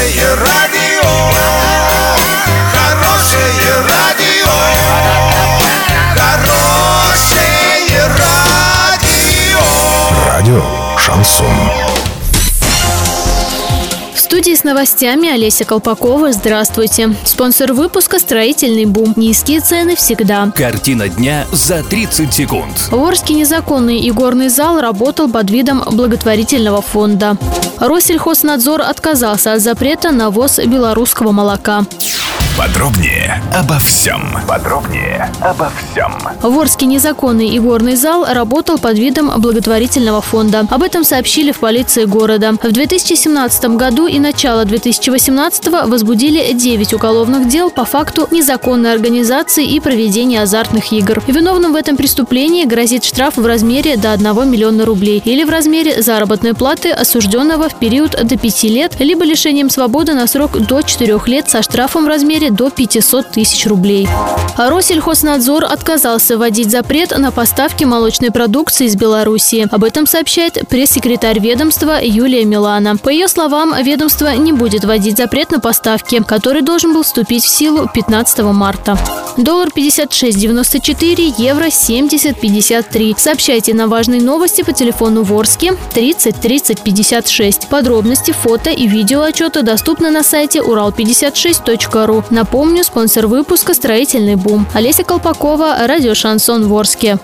Хорошее радио, хорошее радио, хорошее радио. Радио Шансон. В студии с новостями Олеся Колпакова. Здравствуйте. Спонсор выпуска «Строительный бум». Низкие цены всегда. Картина дня за 30 секунд. В Орске незаконный игорный зал работал под видом благотворительного фонда. Россельхознадзор отказался от запрета на ввоз белорусского молока. Подробнее обо всем. Подробнее обо всем. В Орске незаконный игорный зал работал под видом благотворительного фонда. Об этом сообщили в полиции города. В 2017 году и начало 2018 возбудили 9 уголовных дел по факту незаконной организации и проведения азартных игр. Виновным в этом преступлении грозит штраф в размере до 1 миллиона рублей или в размере заработной платы осужденного в период до 5 лет, либо лишением свободы на срок до 4 лет со штрафом в размере до 500 тысяч рублей. А Россельхознадзор отказался вводить запрет на поставки молочной продукции из Белоруссии. Об этом сообщает пресс-секретарь ведомства Юлия Милана. По ее словам, ведомство не будет вводить запрет на поставки, который должен был вступить в силу 15 марта. Доллар 56.94, евро 70.53. Сообщайте на важные новости по телефону Ворске 30 30 56. Подробности, фото и видео отчета доступны на сайте урал56.ру. Напомню, спонсор выпуска «Строительный бум». Олеся Колпакова, радио «Шансон Ворске».